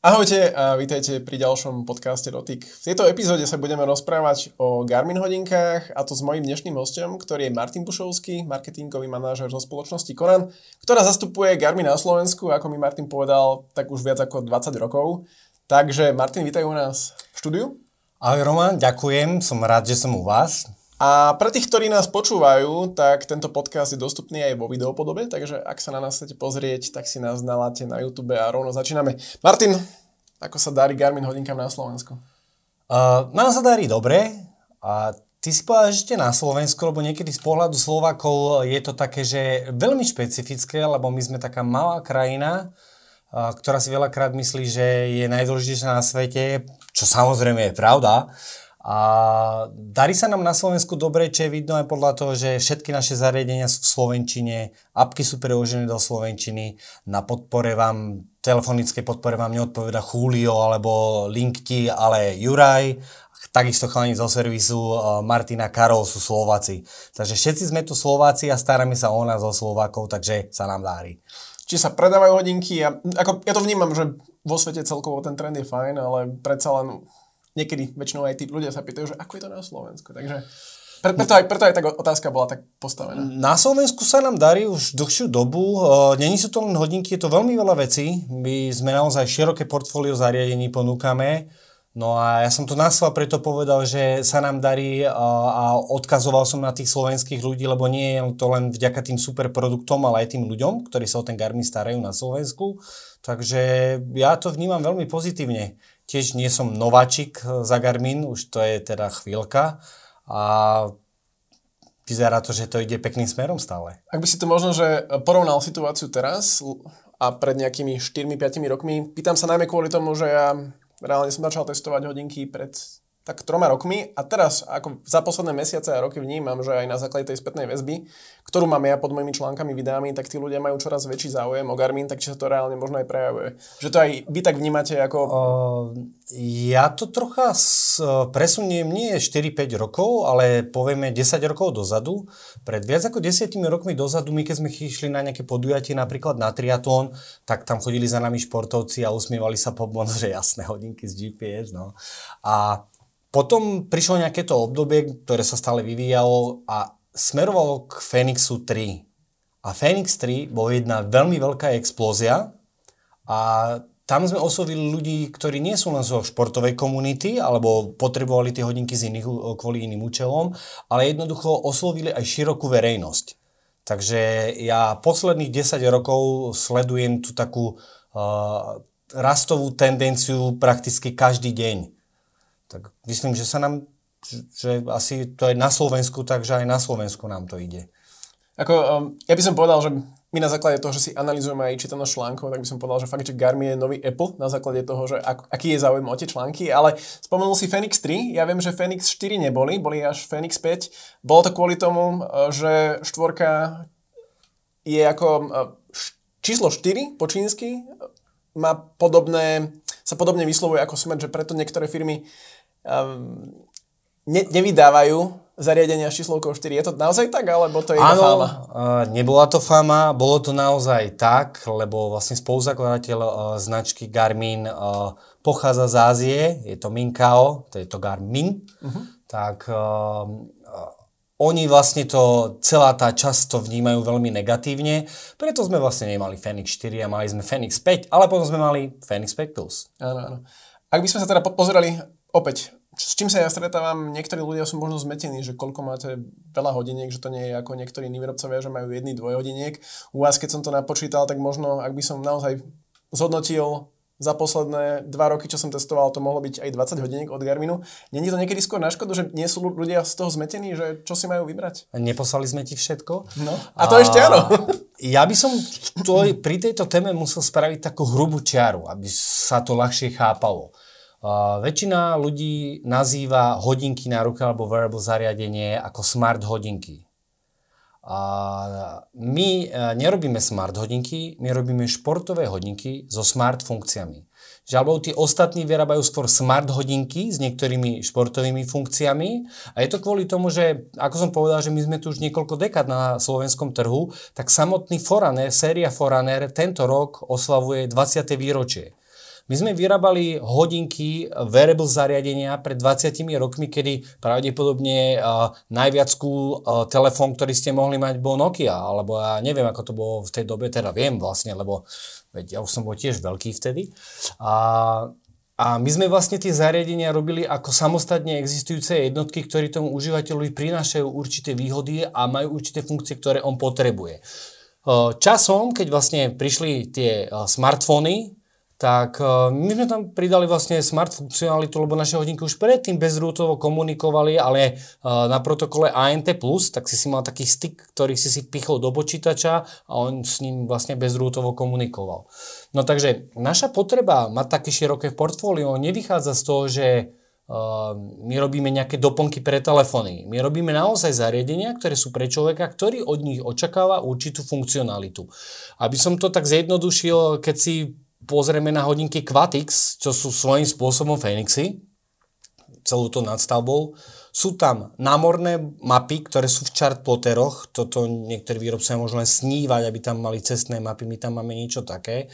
Ahojte a vítajte pri ďalšom podcaste Dotyk. V tejto epizóde sa budeme rozprávať o Garmin hodinkách a to s mojím dnešným hostom, ktorý je Martin Bušovský, marketingový manažer zo spoločnosti Koran, ktorá zastupuje Garmin na Slovensku, ako mi Martin povedal, tak už viac ako 20 rokov. Takže Martin, vítaj u nás v štúdiu. Ahoj Roman, ďakujem, som rád, že som u vás. A pre tých, ktorí nás počúvajú, tak tento podcast je dostupný aj vo videopodobe, takže ak sa na nás chcete pozrieť, tak si nás naláte na YouTube a rovno začíname. Martin, ako sa darí Garmin hodinkám na Slovensku? Uh, nám sa darí dobre a ty si povedal, že ste na Slovensku, lebo niekedy z pohľadu Slovakov je to také, že veľmi špecifické, lebo my sme taká malá krajina, ktorá si veľakrát myslí, že je najdôležitejšia na svete, čo samozrejme je pravda, a darí sa nám na Slovensku dobre, čo je vidno aj podľa toho, že všetky naše zariadenia sú v Slovenčine, apky sú preložené do Slovenčiny, na podpore vám, telefonickej podpore vám neodpoveda Julio alebo Linkti, ale Juraj, takisto chalani zo servisu eh, Martina Karol sú Slováci. Takže všetci sme tu Slováci a staráme sa o nás, o Slovákov, takže sa nám dári. Či sa predávajú hodinky, a, ako, ja to vnímam, že vo svete celkovo ten trend je fajn, ale predsa len niekedy väčšinou aj tí ľudia sa pýtajú, že ako je to na Slovensku. Takže pre, preto, aj, preto aj tá otázka bola tak postavená. Na Slovensku sa nám darí už dlhšiu dobu. Není sú to len hodinky, je to veľmi veľa vecí. My sme naozaj široké portfólio zariadení ponúkame. No a ja som to naslal preto povedal, že sa nám darí a odkazoval som na tých slovenských ľudí, lebo nie je to len vďaka tým super produktom, ale aj tým ľuďom, ktorí sa o ten Garmin starajú na Slovensku. Takže ja to vnímam veľmi pozitívne. Tiež nie som nováčik eh, za Garmin, už to je teda chvíľka a vyzerá to, že to ide pekným smerom stále. Ak by si to možno, že porovnal situáciu teraz a pred nejakými 4-5 rokmi, pýtam sa najmä kvôli tomu, že ja reálne som začal testovať hodinky pred tak troma rokmi a teraz ako za posledné mesiace a roky vnímam, že aj na základe tej spätnej väzby, ktorú mám ja pod mojimi článkami, videami, tak tí ľudia majú čoraz väčší záujem o Garmin, tak či sa to reálne možno aj prejavuje. Že to aj vy tak vnímate ako... Uh, ja to trocha s, presuniem nie 4-5 rokov, ale povieme 10 rokov dozadu. Pred viac ako 10 rokmi dozadu, my keď sme išli na nejaké podujatie, napríklad na triatlon, tak tam chodili za nami športovci a usmievali sa po že jasné hodinky z GPS. No. A potom prišlo nejaké to obdobie, ktoré sa stále vyvíjalo a smerovalo k Phoenixu 3. A Phoenix 3 bol jedna veľmi veľká explózia a tam sme oslovili ľudí, ktorí nie sú len zo športovej komunity, alebo potrebovali tie hodinky z iných, kvôli iným účelom, ale jednoducho oslovili aj širokú verejnosť. Takže ja posledných 10 rokov sledujem tú takú uh, rastovú tendenciu prakticky každý deň tak myslím, že sa nám, že asi to je na Slovensku, takže aj na Slovensku nám to ide. Ako, um, ja by som povedal, že my na základe toho, že si analizujeme aj čítanosť článkov, tak by som povedal, že fakt, že Garmin je nový Apple na základe toho, že ak, aký je záujem o tie články, ale spomenul si Phoenix 3, ja viem, že Phoenix 4 neboli, boli až Phoenix 5. Bolo to kvôli tomu, uh, že štvorka je ako uh, číslo 4 po čínsky, má podobné, sa podobne vyslovuje ako smer, že preto niektoré firmy um, ne, nevydávajú zariadenia s číslovkou 4. Je to naozaj tak, alebo to je Áno, fáma? Uh, nebola to fáma, bolo to naozaj tak, lebo vlastne spoluzakladateľ uh, značky Garmin uh, pochádza z Ázie, je to Minkao, to je to Garmin, uh-huh. tak uh, oni vlastne to, celá tá časť to vnímajú veľmi negatívne, preto sme vlastne nemali Fenix 4 a mali sme Fenix 5, ale potom sme mali Fenix 5 Plus. Áno, áno. Ak by sme sa teda pozerali opäť, s čím sa ja stretávam, niektorí ľudia sú možno zmetení, že koľko máte veľa hodiniek, že to nie je ako niektorí iní výrobcovia, že majú jedný, dvojhodiniek. U vás, keď som to napočítal, tak možno, ak by som naozaj zhodnotil za posledné dva roky, čo som testoval, to mohlo byť aj 20 hodiniek od Garminu. Není to niekedy skôr na škodu, že nie sú ľudia z toho zmetení, že čo si majú vybrať? Neposlali sme ti všetko. No, a to a... ešte áno. Ja by som to, pri tejto téme musel spraviť takú hrubú čiaru, aby sa to ľahšie chápalo. Väčšina ľudí nazýva hodinky na ruke alebo wearable zariadenie ako smart hodinky. Uh, my uh, nerobíme smart hodinky, my robíme športové hodinky so smart funkciami. Žiaľ, tí ostatní vyrábajú skôr smart hodinky s niektorými športovými funkciami a je to kvôli tomu, že ako som povedal, že my sme tu už niekoľko dekád na slovenskom trhu, tak samotný Forerunner, séria Forerunner tento rok oslavuje 20. výročie. My sme vyrábali hodinky, wearable zariadenia pred 20 rokmi, kedy pravdepodobne uh, najviac cool uh, telefón, ktorý ste mohli mať, bol Nokia, alebo ja neviem, ako to bolo v tej dobe, teda viem vlastne, lebo veď ja už som bol tiež veľký vtedy. A, a my sme vlastne tie zariadenia robili ako samostatne existujúce jednotky, ktoré tomu užívateľovi prinášajú určité výhody a majú určité funkcie, ktoré on potrebuje. Časom, keď vlastne prišli tie smartfóny, tak my sme tam pridali vlastne smart funkcionalitu, lebo naše hodinky už predtým bezrútovo komunikovali, ale na protokole ANT+, tak si si mal taký stick, ktorý si si pichol do počítača a on s ním vlastne bezrútovo komunikoval. No takže naša potreba mať také široké portfólio nevychádza z toho, že my robíme nejaké doplnky pre telefóny. My robíme naozaj zariadenia, ktoré sú pre človeka, ktorý od nich očakáva určitú funkcionalitu. Aby som to tak zjednodušil, keď si pozrieme na hodinky Quatix, čo sú svojím spôsobom Fenixy, celú to nadstavbou, sú tam námorné mapy, ktoré sú v chartploteroch. Toto niektorí výrobcovia môžu len snívať, aby tam mali cestné mapy. My tam máme niečo také.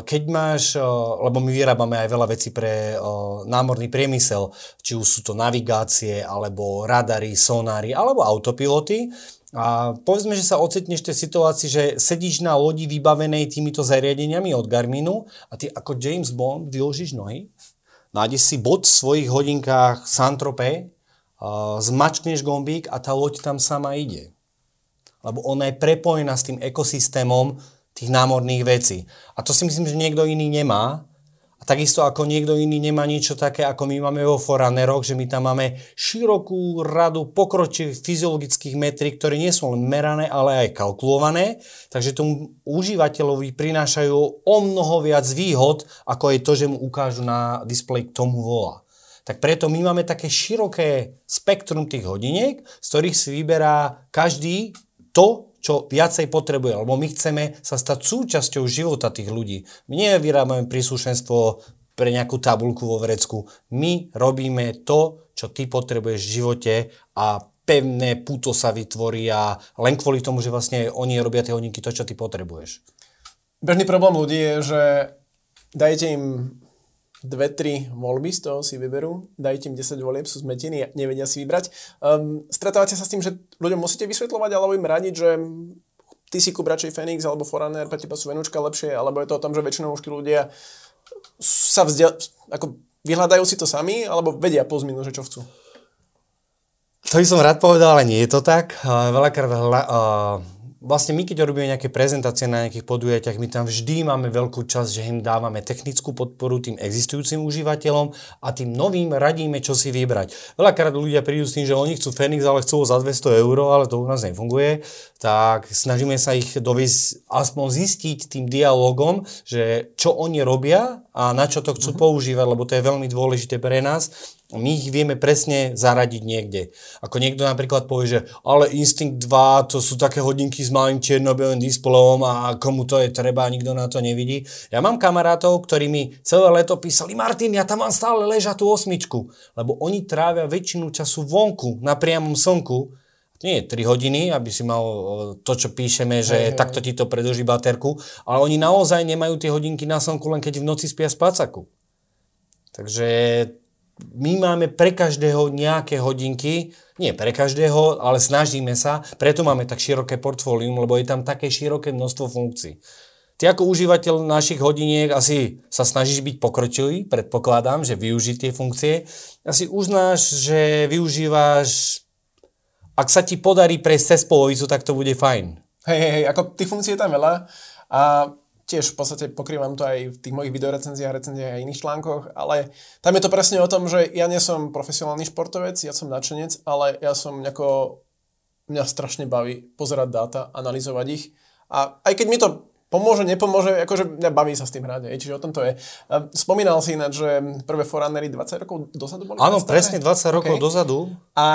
Keď máš, lebo my vyrábame aj veľa vecí pre námorný priemysel, či už sú to navigácie, alebo radary, sonári, alebo autopiloty, a povedzme, že sa ocitneš v tej situácii, že sedíš na lodi vybavenej týmito zariadeniami od Garminu a ty ako James Bond vyložíš nohy, nájdeš si bod v svojich hodinkách Santrope zmačkneš gombík a tá loď tam sama ide. Lebo ona je prepojená s tým ekosystémom tých námorných vecí. A to si myslím, že niekto iný nemá. A takisto ako niekto iný nemá niečo také, ako my máme vo Foraneroch, že my tam máme širokú radu pokročilých fyziologických metrik, ktoré nie sú len merané, ale aj kalkulované. Takže tomu užívateľovi prinášajú o mnoho viac výhod, ako je to, že mu ukážu na displeji, k tomu volá tak preto my máme také široké spektrum tých hodiniek, z ktorých si vyberá každý to, čo viacej potrebuje, lebo my chceme sa stať súčasťou života tých ľudí. My nevyrábame príslušenstvo pre nejakú tabulku vo vrecku. My robíme to, čo ty potrebuješ v živote a pevné puto sa vytvorí a len kvôli tomu, že vlastne oni robia tie hodinky to, čo ty potrebuješ. Bežný problém ľudí je, že dajte im dve, tri voľby z toho si vyberú, dajte im 10 volieb, sú zmetení, nevedia si vybrať. Um, stretávate sa s tým, že ľuďom musíte vysvetľovať alebo im radiť, že ty si kúp radšej Phoenix alebo Forerunner, pre teba sú venúčka lepšie, alebo je to o tom, že väčšinou už tí ľudia sa vzdiel, ako vyhľadajú si to sami, alebo vedia plus že čo chcú? To by som rád povedal, ale nie je to tak. Veľakrát hla, uh, vlastne my, keď robíme nejaké prezentácie na nejakých podujatiach, my tam vždy máme veľkú časť, že im dávame technickú podporu tým existujúcim užívateľom a tým novým radíme, čo si vybrať. Veľakrát ľudia prídu s tým, že oni chcú Fenix, ale chcú za 200 eur, ale to u nás nefunguje, tak snažíme sa ich doviesť, aspoň zistiť tým dialogom, že čo oni robia a na čo to chcú uh-huh. používať, lebo to je veľmi dôležité pre nás my ich vieme presne zaradiť niekde. Ako niekto napríklad povie, že ale Instinct 2 to sú také hodinky s malým čierno-bielým displejom a komu to je treba, nikto na to nevidí. Ja mám kamarátov, ktorí mi celé leto písali, Martin, ja tam mám stále tú osmičku, lebo oni trávia väčšinu času vonku, na priamom slnku, nie 3 hodiny, aby si mal to, čo píšeme, že hej, takto ti to predlží baterku, ale oni naozaj nemajú tie hodinky na slnku, len keď v noci spia spácaku. Takže my máme pre každého nejaké hodinky, nie pre každého, ale snažíme sa, preto máme tak široké portfólium, lebo je tam také široké množstvo funkcií. Ty ako užívateľ našich hodiniek asi sa snažíš byť pokročilý, predpokladám, že využiť tie funkcie. Asi uznáš, že využívaš, ak sa ti podarí prejsť cez polovicu, tak to bude fajn. Hej, hej, hej, ako tých funkcií je tam veľa a tiež v podstate pokrývam to aj v tých mojich videorecenziách, recenziách a iných článkoch, ale tam je to presne o tom, že ja nie som profesionálny športovec, ja som nadšenec, ale ja som nejako, mňa strašne baví pozerať dáta, analyzovať ich a aj keď mi to pomôže, nepomôže, akože mňa baví sa s tým hrať, čiže o tom to je. Spomínal si ináč, že prvé Forerunnery 20 rokov dozadu boli? Áno, presne 20 rokov okay. dozadu. A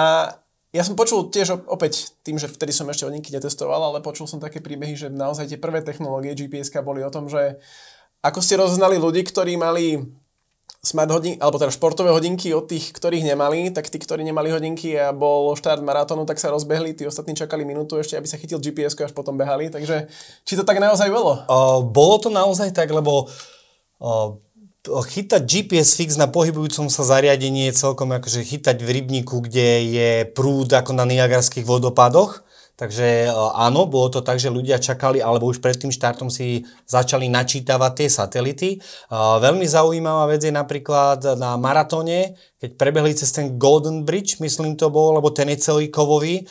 ja som počul tiež opäť tým, že vtedy som ešte hodinky netestoval, ale počul som také príbehy, že naozaj tie prvé technológie gps boli o tom, že ako ste rozoznali ľudí, ktorí mali smart hodinky, alebo teda športové hodinky od tých, ktorých nemali, tak tí, ktorí nemali hodinky a bol štart maratónu, tak sa rozbehli, tí ostatní čakali minútu ešte, aby sa chytil GPS až potom behali, takže či to tak naozaj bolo? Uh, bolo to naozaj tak, lebo uh, chytať GPS fix na pohybujúcom sa zariadení je celkom akože chytať v rybníku, kde je prúd ako na Niagarských vodopadoch. Takže e, áno, bolo to tak, že ľudia čakali, alebo už pred tým štartom si začali načítavať tie satelity. E, veľmi zaujímavá vec je napríklad na maratóne, keď prebehli cez ten Golden Bridge, myslím to bol, lebo ten je celý kovový, e,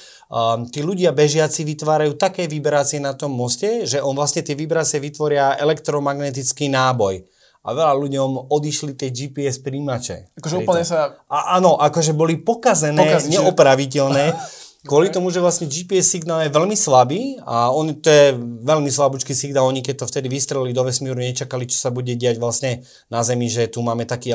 tí ľudia bežiaci vytvárajú také vibrácie na tom moste, že on vlastne tie vibrácie vytvoria elektromagnetický náboj a veľa ľuďom odišli tie GPS príjimače. Akože úplne sa... A, áno, akože boli pokazené, Pokaziť, neopraviteľné. Kvôli tomu, že vlastne GPS signál je veľmi slabý a on, to je veľmi slabúčky signál, oni keď to vtedy vystrelili do vesmíru, nečakali, čo sa bude diať vlastne na Zemi, že tu máme taký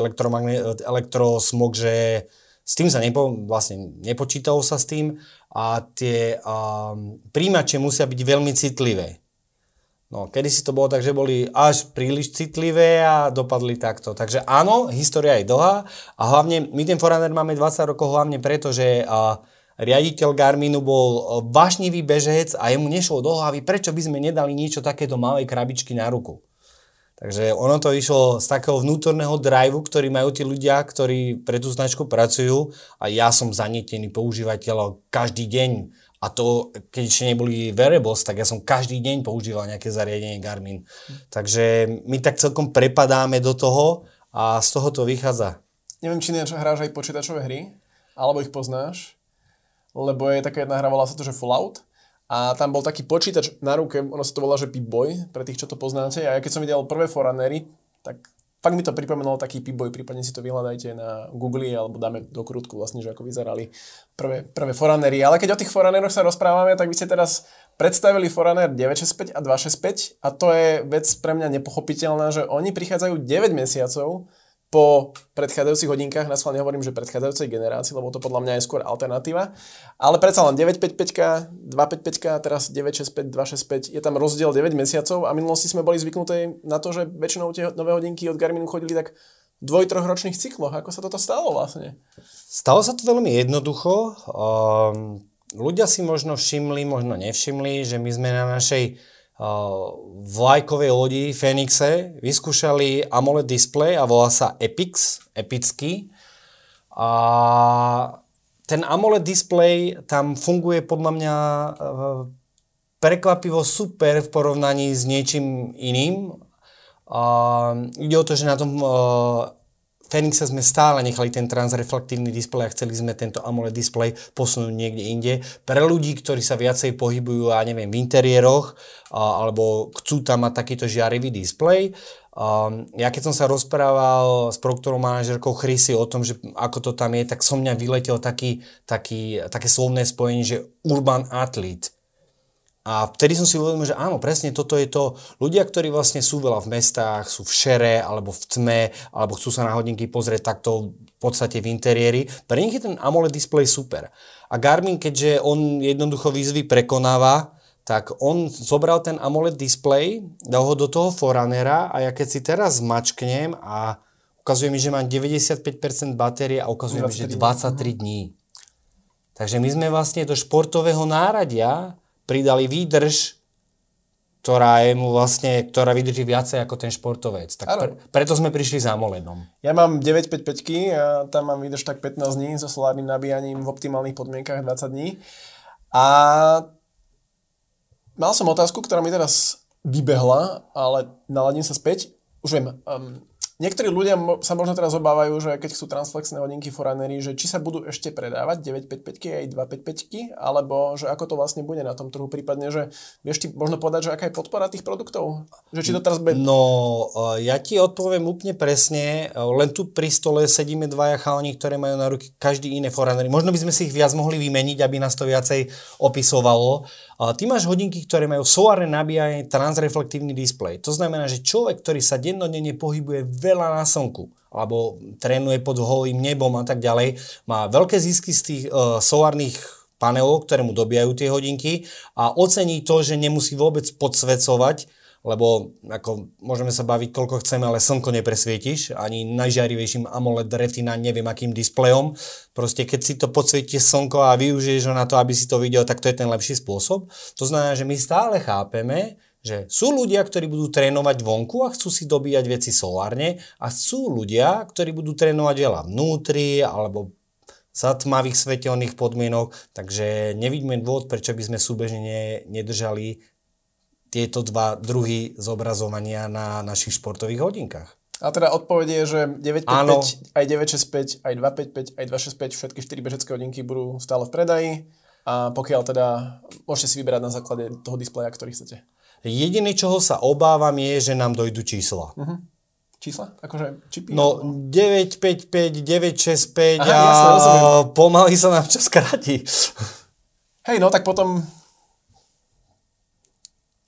elektrosmog, že s tým sa nepo, vlastne nepočítalo sa s tým a tie um, príjimače musia byť veľmi citlivé. No, kedy si to bolo tak, že boli až príliš citlivé a dopadli takto. Takže áno, história je dlhá a hlavne my ten Forerunner máme 20 rokov hlavne preto, že uh, riaditeľ Garminu bol vášnivý bežec a jemu nešlo do hlavy, prečo by sme nedali niečo takéto malej krabičky na ruku. Takže ono to išlo z takého vnútorného driveu, ktorý majú tí ľudia, ktorí pre tú značku pracujú a ja som zanietený používateľ každý deň. A to, keď ešte neboli wearables, tak ja som každý deň používal nejaké zariadenie Garmin. Takže my tak celkom prepadáme do toho a z toho to vychádza. Neviem, či hráš aj počítačové hry, alebo ich poznáš lebo je hra, volá sa to, že Fallout. A tam bol taký počítač na ruke, ono sa to volá, že Pip-Boy, pre tých, čo to poznáte. A ja keď som videl prvé Foranery, tak fakt mi to pripomenulo taký Pip-Boy, prípadne si to vyhľadajte na Google alebo dáme do krútku vlastne, že ako vyzerali prvé, prvé Foranery. Ale keď o tých Foraneroch sa rozprávame, tak vy ste teraz predstavili Forerunner 965 a 265 a to je vec pre mňa nepochopiteľná, že oni prichádzajú 9 mesiacov po predchádzajúcich hodinkách, na hovorím, že predchádzajúcej generácii, lebo to podľa mňa je skôr alternatíva. Ale predsa len 955, 255, teraz 965, 265, je tam rozdiel 9 mesiacov a minulosti sme boli zvyknuté na to, že väčšinou tie nové hodinky od Garminu chodili tak dvoj, ročných cykloch. Ako sa toto stalo vlastne? Stalo sa to veľmi jednoducho. Um, ľudia si možno všimli, možno nevšimli, že my sme na našej vlajkovej lodi Fenixe vyskúšali AMOLED display a volá sa Epix, epický. A ten AMOLED display tam funguje podľa mňa e, prekvapivo super v porovnaní s niečím iným. A ide o to, že na tom Fenixe sme stále nechali ten transreflektívny displej a chceli sme tento AMOLED display posunúť niekde inde. Pre ľudí, ktorí sa viacej pohybujú, ja neviem, v interiéroch alebo chcú tam mať takýto žiarivý displej, Um, ja keď som sa rozprával s produktorom manažerkou Chrisy o tom, že ako to tam je, tak som mňa vyletel taký, taký, také slovné spojenie, že urban athlete. A vtedy som si uvedomil, že áno, presne toto je to. Ľudia, ktorí vlastne sú veľa v mestách, sú v šere, alebo v tme, alebo chcú sa na hodinky pozrieť takto v podstate v interiéri, pre nich je ten AMOLED display super. A Garmin, keďže on jednoducho výzvy prekonáva, tak on zobral ten AMOLED display, dal ho do toho Foranera a ja keď si teraz zmačknem a ukazuje mi, že mám 95% batérie a ukazuje mi, že 23 dní. Takže my sme vlastne do športového náradia pridali výdrž, ktorá je mu vlastne, ktorá vydrží viacej ako ten športovec. Tak pre, preto sme prišli za AMOLEDom. Ja mám 955 a tam mám výdrž tak 15 dní so solárnym nabíjaním v optimálnych podmienkach 20 dní. A mal som otázku, ktorá mi teraz vybehla, ale naladím sa späť. Už viem, um, Niektorí ľudia sa možno teraz obávajú, že keď sú transflexné hodinky Foranery, že či sa budú ešte predávať 955 aj 255, alebo že ako to vlastne bude na tom trhu, prípadne, že vieš ti možno povedať, že aká je podpora tých produktov? Že či to teraz bude... No, e, ja ti odpoviem úplne presne, e, len tu pri stole sedíme dvaja chalani, ktoré majú na ruky každý iné Foranery. Možno by sme si ich viac mohli vymeniť, aby nás to viacej opisovalo. Ty máš hodinky, ktoré majú solárne nabíjanie, transreflektívny displej. To znamená, že človek, ktorý sa dennodenne pohybuje veľa na slnku, alebo trénuje pod holým nebom a tak ďalej, má veľké zisky z tých uh, solárnych panelov, ktoré mu dobijajú tie hodinky a ocení to, že nemusí vôbec podsvecovať, lebo ako môžeme sa baviť koľko chceme, ale slnko nepresvietiš, ani najžiarivejším AMOLED retina neviem akým displejom. Proste keď si to podsvieti slnko a využiješ ho na to, aby si to videl, tak to je ten lepší spôsob. To znamená, že my stále chápeme, Že sú ľudia, ktorí budú trénovať vonku a chcú si dobíjať veci solárne a sú ľudia, ktorí budú trénovať veľa vnútri alebo za tmavých svetelných podmienok, takže nevidíme dôvod, prečo by sme súbežne nedržali tieto dva druhy zobrazovania na našich športových hodinkách. A teda odpoveď je, že 955, aj 965, aj 255, aj 265, všetky 4 bežecké hodinky budú stále v predaji. A pokiaľ teda môžete si vyberať na základe toho displeja, ktorý chcete. Jediné, čoho sa obávam, je, že nám dojdú čísla. Uh-huh. Čísla? Akože čipy? No, 955, 965 Aha, a jasne, pomaly sa nám čas kráti. Hej, no tak potom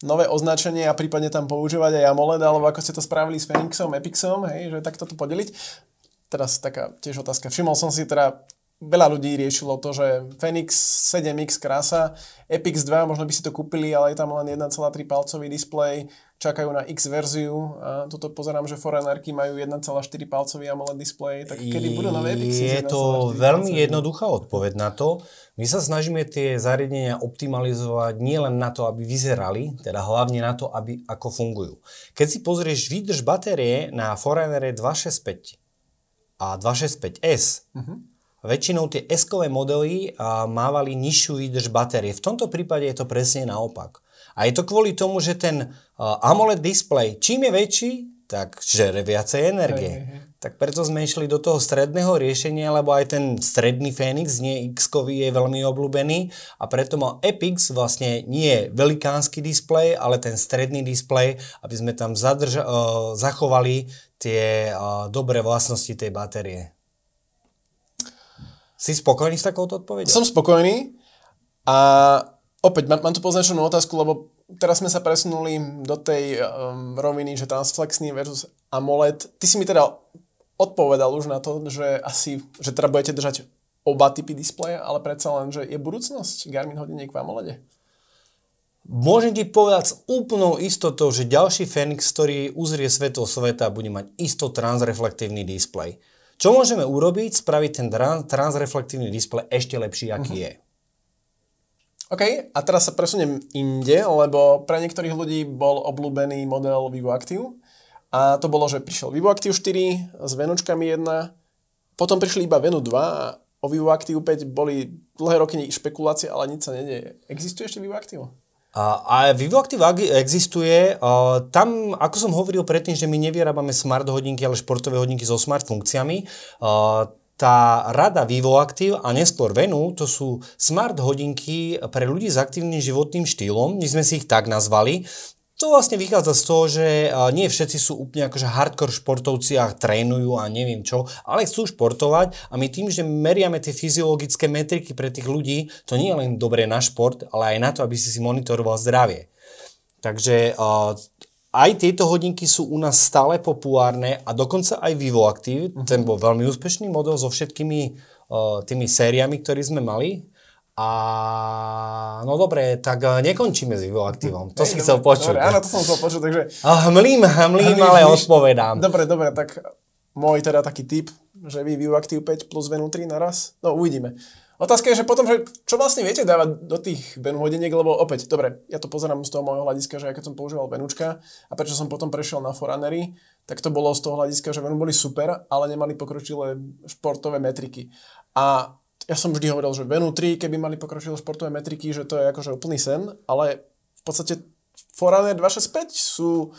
nové označenie a prípadne tam používať aj AMOLED, alebo ako ste to spravili s Phoenixom, Epixom, hej, že takto to podeliť. Teraz taká tiež otázka. Všimol som si teda veľa ľudí riešilo to, že Phoenix 7X krása, Epix 2, možno by si to kúpili, ale je tam len 1,3 palcový displej, čakajú na X verziu a toto pozerám, že Foreignerky majú 1,4 palcový AMOLED displej, tak kedy budú nové Epixy? Je to veľmi jednoduchá odpoveď na to. My sa snažíme tie zariadenia optimalizovať nielen na to, aby vyzerali, teda hlavne na to, aby ako fungujú. Keď si pozrieš výdrž batérie na Foreigner 265 a 265S, uh-huh mhm. Väčšinou tie S-kové modely mávali nižšiu výdrž batérie. V tomto prípade je to presne naopak. A je to kvôli tomu, že ten AMOLED display, čím je väčší, tak žere viacej energie. Hej, hej. Tak preto sme išli do toho stredného riešenia, lebo aj ten stredný Phoenix, nie x je veľmi obľúbený a preto mal Epix vlastne nie velikánsky displej, ale ten stredný displej, aby sme tam zadrža- uh, zachovali tie uh, dobré vlastnosti tej batérie. Si spokojný s takouto odpovedou? Som spokojný a opäť mám, mám tu poznačenú otázku, lebo teraz sme sa presunuli do tej um, roviny, že transflexný versus AMOLED. Ty si mi teda odpovedal už na to, že asi, že teda budete držať oba typy displeja, ale predsa len, že je budúcnosť Garmin hodiniek v AMOLEDe? Môžem ti povedať s úplnou istotou, že ďalší Fenix, ktorý uzrie svetlo sveta, bude mať isto transreflektívny displej. Čo môžeme urobiť? Spraviť ten transreflektívny displej ešte lepší, aký uh-huh. je. OK, a teraz sa presuniem inde, lebo pre niektorých ľudí bol obľúbený model Vivo Active. A to bolo, že prišiel Vivo Active 4 s Venučkami 1, potom prišli iba Venu 2 a o Vivo Active 5 boli dlhé roky špekulácie, ale nič sa nedieje. Existuje ešte Vivo Active? A Vivoactive existuje. Tam, ako som hovoril predtým, že my nevyrábame smart hodinky, ale športové hodinky so smart funkciami, tá rada Vivoactive a neskôr Venu, to sú smart hodinky pre ľudí s aktívnym životným štýlom, my sme si ich tak nazvali. To vlastne vychádza z toho, že nie všetci sú úplne akože hardcore športovci a trénujú a neviem čo, ale chcú športovať a my tým, že meriame tie fyziologické metriky pre tých ľudí, to nie je len dobré na šport, ale aj na to, aby si si monitoroval zdravie. Takže aj tieto hodinky sú u nás stále populárne a dokonca aj Vivo Active, ten bol veľmi úspešný model so všetkými tými sériami, ktoré sme mali a no dobre, tak eh, nekončíme s aktívom. To Hej, si chcel počuť. Dobre, áno, to som chcel počuť, takže... Hmlím, hmlím, ale odpovedám. Dobre, dobre, tak môj teda taký tip, že vy Aktív 5 plus Venu 3 naraz, no uvidíme. Otázka je, že potom, že čo vlastne viete dávať do tých Venu hodiniek, lebo opäť, dobre, ja to pozerám z toho môjho hľadiska, že ja keď som používal Venučka a prečo som potom prešiel na Forunnery, tak to bolo z toho hľadiska, že Venu boli super, ale nemali pokročilé športové metriky. A ja som vždy hovoril, že Venu 3, keby mali pokročilé športové metriky, že to je akože úplný sen, ale v podstate Forerunner 265 sú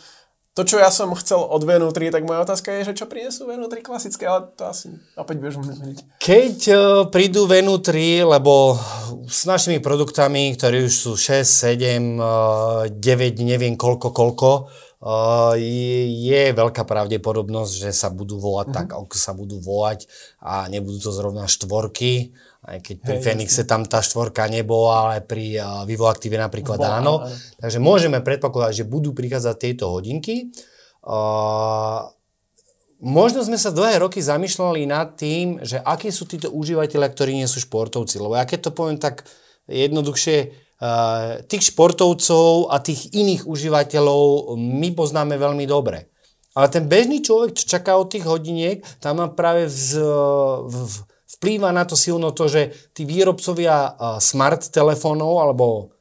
to, čo ja som chcel od Venu 3, tak moja otázka je, že čo prinesú Venu 3 klasické, ale to asi opäť budeš meniť. Keď uh, prídu Venu 3, lebo s našimi produktami, ktorí už sú 6, 7, uh, 9, neviem koľko, koľko, je, veľká pravdepodobnosť, že sa budú volať mm-hmm. tak, ako sa budú volať a nebudú to zrovna štvorky, aj keď pri hey, Fenixe tam tá štvorka nebola, ale pri uh, Vivo Active napríklad Bola, áno. Ale... Takže môžeme predpokladať, že budú prichádzať tieto hodinky. Uh, možno sme sa dlhé roky zamýšľali nad tým, že akí sú títo užívateľia, ktorí nie sú športovci. Lebo ja keď to poviem tak jednoduchšie, tých športovcov a tých iných užívateľov my poznáme veľmi dobre. Ale ten bežný človek, čo čaká od tých hodiniek, tam má práve vz, v, vplýva na to silno to, že tí výrobcovia uh, smart telefónov alebo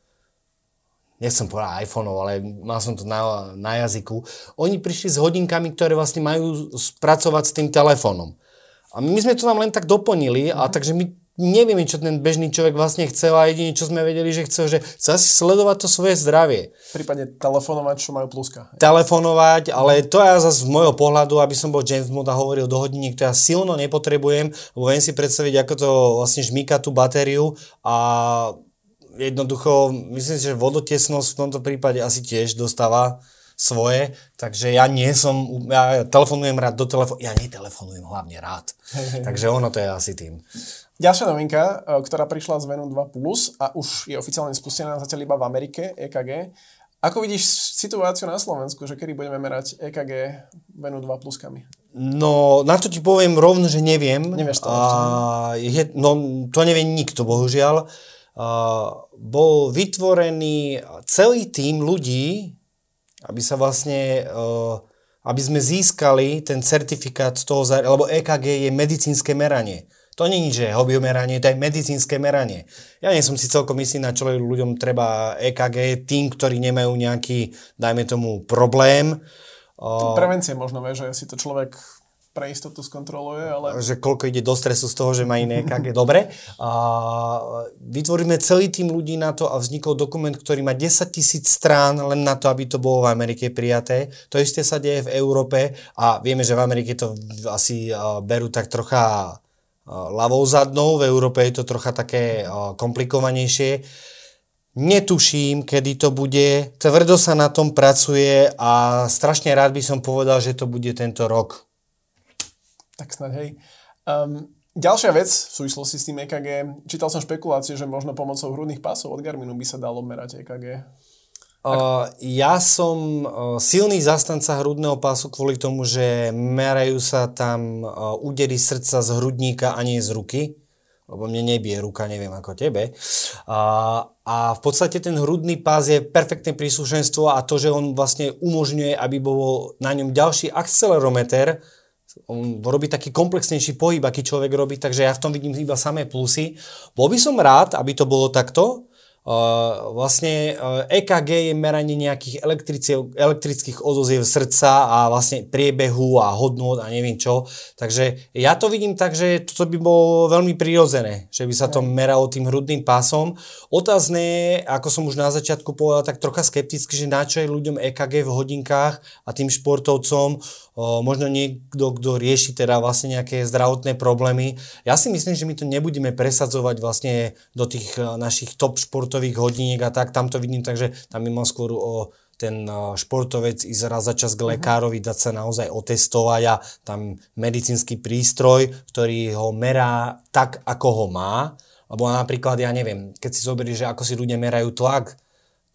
nechcem povedať iPhoneov, ale mal som to na, na jazyku, oni prišli s hodinkami, ktoré vlastne majú spracovať s tým telefónom. A my sme to tam len tak doplnili, a takže my nevieme, čo ten bežný človek vlastne chcel a jedine, čo sme vedeli, že chcel, že chce si sledovať to svoje zdravie. Prípadne telefonovať, čo majú pluska. Telefonovať, ale to ja zase z môjho pohľadu, aby som bol James Bond a hovoril do hodiniek, to ja silno nepotrebujem, lebo viem si predstaviť, ako to vlastne žmýka tú batériu a jednoducho, myslím si, že vodotesnosť v tomto prípade asi tiež dostáva svoje, takže ja nie som, ja telefonujem rád do telefónu, ja netelefonujem hlavne rád, takže ono to je asi tým. Ďalšia novinka, e, ktorá prišla z Venu 2 Plus a už je oficiálne spustená zatiaľ iba v Amerike, EKG. Ako vidíš situáciu na Slovensku, že kedy budeme merať EKG Venu 2 pluskami? No, na to ti poviem rovno, že neviem. Nevieš to? A, je, no, to nevie nikto, bohužiaľ. A, bol vytvorený celý tým ľudí, aby sa vlastne... Uh, aby sme získali ten certifikát toho, lebo EKG je medicínske meranie. To je, že hobby meranie, to je medicínske meranie. Ja nie som si celkom istý, na čo ľuďom treba EKG, tým, ktorí nemajú nejaký, dajme tomu, problém. Prevencie možno, vie, že si to človek pre istotu skontroluje, ale... Že koľko ide do stresu z toho, že má iné EKG. Dobre. A vytvoríme celý tým ľudí na to a vznikol dokument, ktorý má 10 tisíc strán len na to, aby to bolo v Amerike prijaté. To isté sa deje v Európe a vieme, že v Amerike to asi berú tak trocha ľavou zadnou, v Európe je to trocha také komplikovanejšie. Netuším, kedy to bude, tvrdo sa na tom pracuje a strašne rád by som povedal, že to bude tento rok. Tak snad hej. Um, ďalšia vec v súvislosti s tým EKG, čítal som špekulácie, že možno pomocou hrudných pásov od Garminu by sa dalo merať EKG. Ja som uh, silný zastanca hrudného pásu kvôli tomu, že merajú sa tam uh, údery srdca z hrudníka a nie z ruky, lebo mne nebije ruka, neviem ako tebe. Uh, a v podstate ten hrudný pás je perfektné príslušenstvo a to, že on vlastne umožňuje, aby bol na ňom ďalší akcelerometer, on robí taký komplexnejší pohyb, aký človek robí, takže ja v tom vidím iba samé plusy. Bol by som rád, aby to bolo takto, vlastne uh, EKG je meranie nejakých elektrických odoziev srdca a vlastne priebehu a hodnot a neviem čo. Takže ja to vidím tak, že toto by bolo veľmi prirodzené, že by sa to meralo tým hrudným pásom. Otázne je, ako som už na začiatku povedal, tak trocha skepticky, že na čo je ľuďom EKG v hodinkách a tým športovcom, možno niekto, kto rieši teda vlastne nejaké zdravotné problémy. Ja si myslím, že my to nebudeme presadzovať vlastne do tých našich top športov športových hodiniek a tak, tam to vidím tak, že tam mal skôr o ten športovec ísť raz za čas k mhm. lekárovi, dať sa naozaj otestovať a tam medicínsky prístroj, ktorý ho merá tak, ako ho má. Lebo napríklad, ja neviem, keď si zoberieš, že ako si ľudia merajú tlak,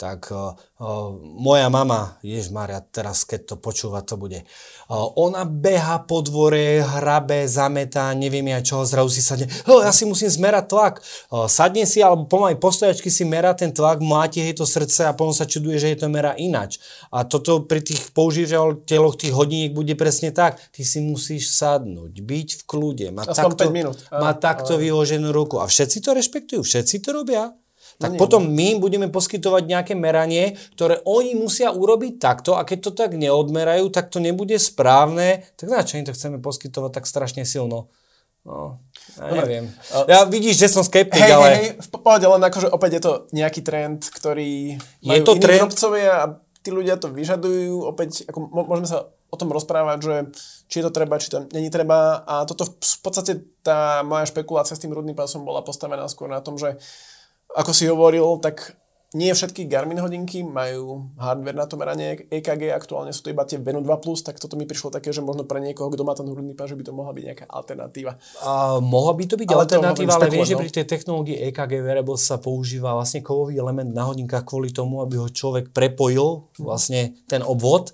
tak uh, uh, moja mama, Jež Maria, teraz keď to počúva, to bude. Uh, ona beha po dvore, hrabe, zametá, neviem ja čo, zrazu si sadne, ja si musím zmerať tlak. Uh, sadne si, alebo pomaly postojačky si merá ten tlak, máte jej to srdce a potom sa čuduje, že je to merá inač. A toto pri tých používateľoch tých hodiniek bude presne tak. Ty si musíš sadnúť, byť v kľude, mať takto. Má takto ale... vyloženú ruku. A všetci to rešpektujú, všetci to robia tak no potom my budeme poskytovať nejaké meranie, ktoré oni musia urobiť takto a keď to tak neodmerajú, tak to nebude správne, tak na čo im to chceme poskytovať tak strašne silno? No, ja neviem. Ja vidíš, že som skeptik, hej, ale... Hej, v pohode, len akože opäť je to nejaký trend, ktorý je to iní trend? a tí ľudia to vyžadujú. Opäť, ako môžeme sa o tom rozprávať, že či je to treba, či to není treba. A toto v podstate tá moja špekulácia s tým rudným pásom bola postavená skôr na tom, že uh, ako si hovoril, tak nie všetky Garmin hodinky majú hardware na to meranie EKG, aktuálne sú to iba tie Venu 2+, tak toto mi prišlo také, že možno pre niekoho, kto má ten hrudný pás, že by to mohla byť nejaká alternatíva. A mohla by to byť ale alternatíva, ale vieš, že pri tej technológii EKG wearable sa používa vlastne kovový element na hodinkách kvôli tomu, aby ho človek prepojil, vlastne ten obvod,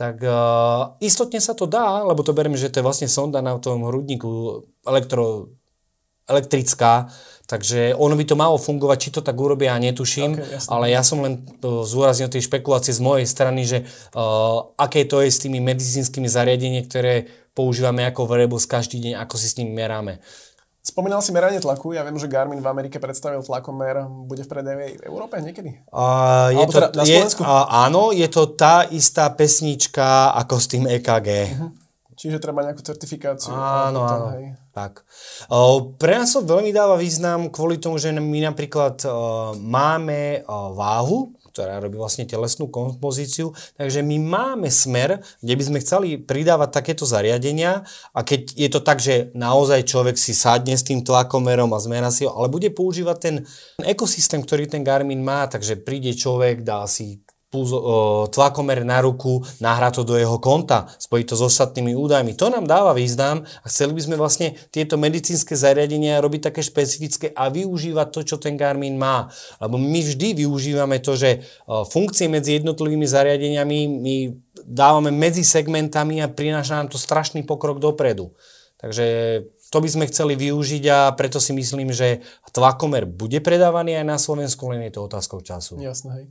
tak uh, istotne sa to dá, lebo to beriem, že to je vlastne sonda na tom hrudníku elektro, elektrická, Takže ono by to malo fungovať, či to tak urobia, ja netuším, okay, ale ja som len uh, zúraznil tie špekulácie z mojej strany, že uh, aké to je s tými medicínskymi zariadeniami, ktoré používame ako wearables každý deň, ako si s nimi meráme. Spomínal si meranie tlaku. Ja viem, že Garmin v Amerike predstavil tlakomer. Bude v predaji v Európe niekedy? Uh, je to, teda na Slovensku? Je, uh, áno, je to tá istá pesnička ako s tým EKG. Uh-huh. Čiže treba nejakú certifikáciu. Áno, áno. Hej. Tak. Pre nás to veľmi dáva význam kvôli tomu, že my napríklad máme váhu, ktorá robí vlastne telesnú kompozíciu. Takže my máme smer, kde by sme chceli pridávať takéto zariadenia a keď je to tak, že naozaj človek si sadne s tým tlakomerom a zmera si ho, ale bude používať ten ekosystém, ktorý ten Garmin má, takže príde človek, dá si tlakomer na ruku, nahrá to do jeho konta, spojí to s ostatnými údajmi. To nám dáva význam a chceli by sme vlastne tieto medicínske zariadenia robiť také špecifické a využívať to, čo ten Garmin má. Lebo my vždy využívame to, že funkcie medzi jednotlivými zariadeniami my dávame medzi segmentami a prináša nám to strašný pokrok dopredu. Takže to by sme chceli využiť a preto si myslím, že tlakomer bude predávaný aj na Slovensku, len je to otázkou času. Jasné, hej.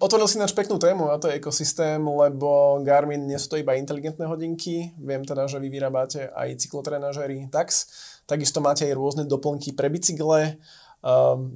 Otvoril si náš peknú tému a to je ekosystém, lebo Garmin nie sú to iba inteligentné hodinky. Viem teda, že vy vyrábate aj cyklotrenažery TAX. Takisto máte aj rôzne doplnky pre bicykle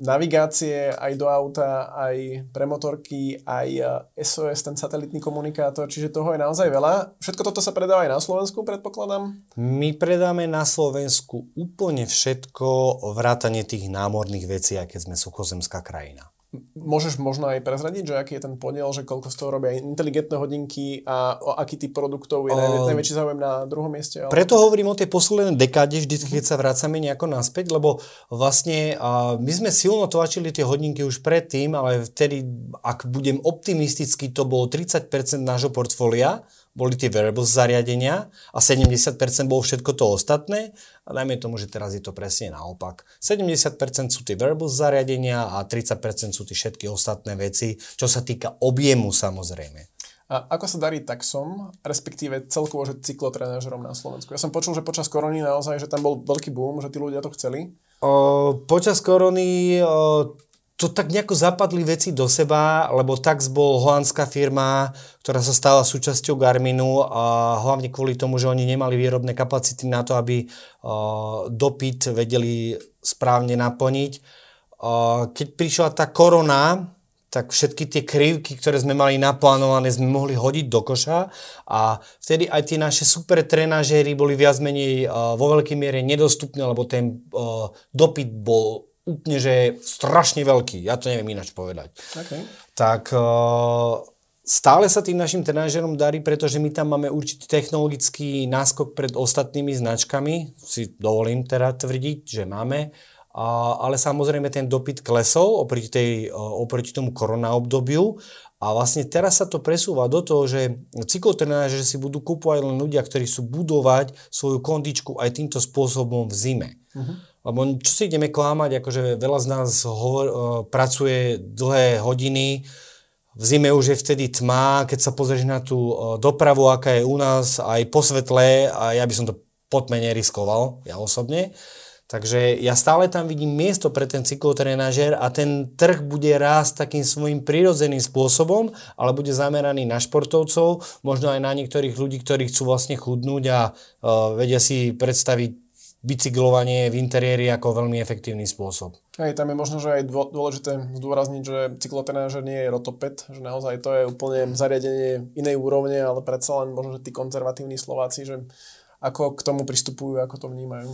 navigácie aj do auta, aj pre motorky, aj SOS, eh, ten satelitný komunikátor, čiže toho je naozaj veľa. Všetko toto sa predáva aj na Slovensku, predpokladám? My predáme na Slovensku úplne všetko, vrátanie tých námorných vecí, aké sme suchozemská krajina. Môžeš možno aj prezradiť, že aký je ten podiel, že koľko z toho robia inteligentné hodinky a o aký typ produktov je uh, najväčší záujem na druhom mieste? Ale... Preto hovorím o tej poslednej dekáde, vždy, keď sa vracame nejako naspäť, lebo vlastne uh, my sme silno tlačili tie hodinky už predtým, ale vtedy, ak budem optimistický, to bolo 30% nášho portfólia, boli tie wearables zariadenia a 70% bolo všetko to ostatné. A dajme tomu, že teraz je to presne naopak. 70% sú tie wearables zariadenia a 30% sú tie všetky ostatné veci, čo sa týka objemu samozrejme. A ako sa darí taxom, respektíve celkovo, že cyklotrenážerom na Slovensku? Ja som počul, že počas korony naozaj, že tam bol veľký boom, že tí ľudia to chceli. O, počas korony o, to tak nejako zapadli veci do seba, lebo Tax bol holandská firma, ktorá sa stala súčasťou Garminu a hlavne kvôli tomu, že oni nemali výrobné kapacity na to, aby uh, dopyt vedeli správne naplniť. Uh, keď prišla tá korona, tak všetky tie krivky, ktoré sme mali naplánované, sme mohli hodiť do koša a vtedy aj tie naše super trenažéry boli viac menej uh, vo veľkej miere nedostupné, lebo ten dopyt bol úplne, že strašne veľký. Ja to neviem ináč povedať. Okay. Tak uh, stále sa tým našim trenážerom darí, pretože my tam máme určitý technologický náskok pred ostatnými značkami. Si dovolím teda tvrdiť, že máme. A, ale samozrejme ten dopyt klesol oproti, tej, oproti tomu korona obdobiu a vlastne teraz sa to presúva do toho, že cyklotrenáže si budú kúpovať len ľudia, ktorí sú budovať svoju kondičku aj týmto spôsobom v zime. Uh-huh. Lebo čo si ideme klámať, akože veľa z nás hovor, uh, pracuje dlhé hodiny, v zime už je vtedy tma, keď sa pozrieš na tú uh, dopravu, aká je u nás, aj po svetle, a ja by som to potme neriskoval, ja osobne. Takže ja stále tam vidím miesto pre ten cyklotrenažer a ten trh bude rásť takým svojim prirodzeným spôsobom, ale bude zameraný na športovcov, možno aj na niektorých ľudí, ktorí chcú vlastne chudnúť a uh, vedia si predstaviť bicyklovanie v interiéri ako veľmi efektívny spôsob. Hej, tam je možno, že aj dôležité zdôrazniť, že cyklotrenážer nie je rotopet, že naozaj to je úplne zariadenie inej úrovne, ale predsa len možno, že tí konzervatívni Slováci, že ako k tomu pristupujú, ako to vnímajú.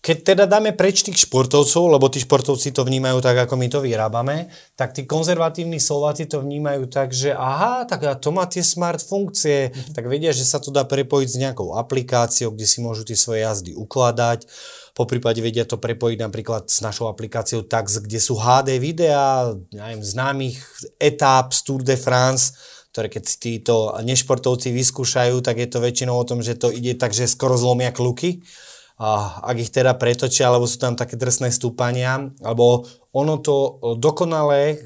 Keď teda dáme preč tých športovcov, lebo tí športovci to vnímajú tak, ako my to vyrábame, tak tí konzervatívni Slováci to vnímajú tak, že aha, tak to má tie smart funkcie, mm-hmm. tak vedia, že sa to dá prepojiť s nejakou aplikáciou, kde si môžu tie svoje jazdy ukladať. Po prípade vedia to prepojiť napríklad s našou aplikáciou Tax, kde sú HD videá, neviem, známych etáp z Tour de France, ktoré keď si títo nešportovci vyskúšajú, tak je to väčšinou o tom, že to ide tak, že skoro zlomia kluky ak ich teda pretočia, alebo sú tam také drsné stúpania, alebo ono to dokonale,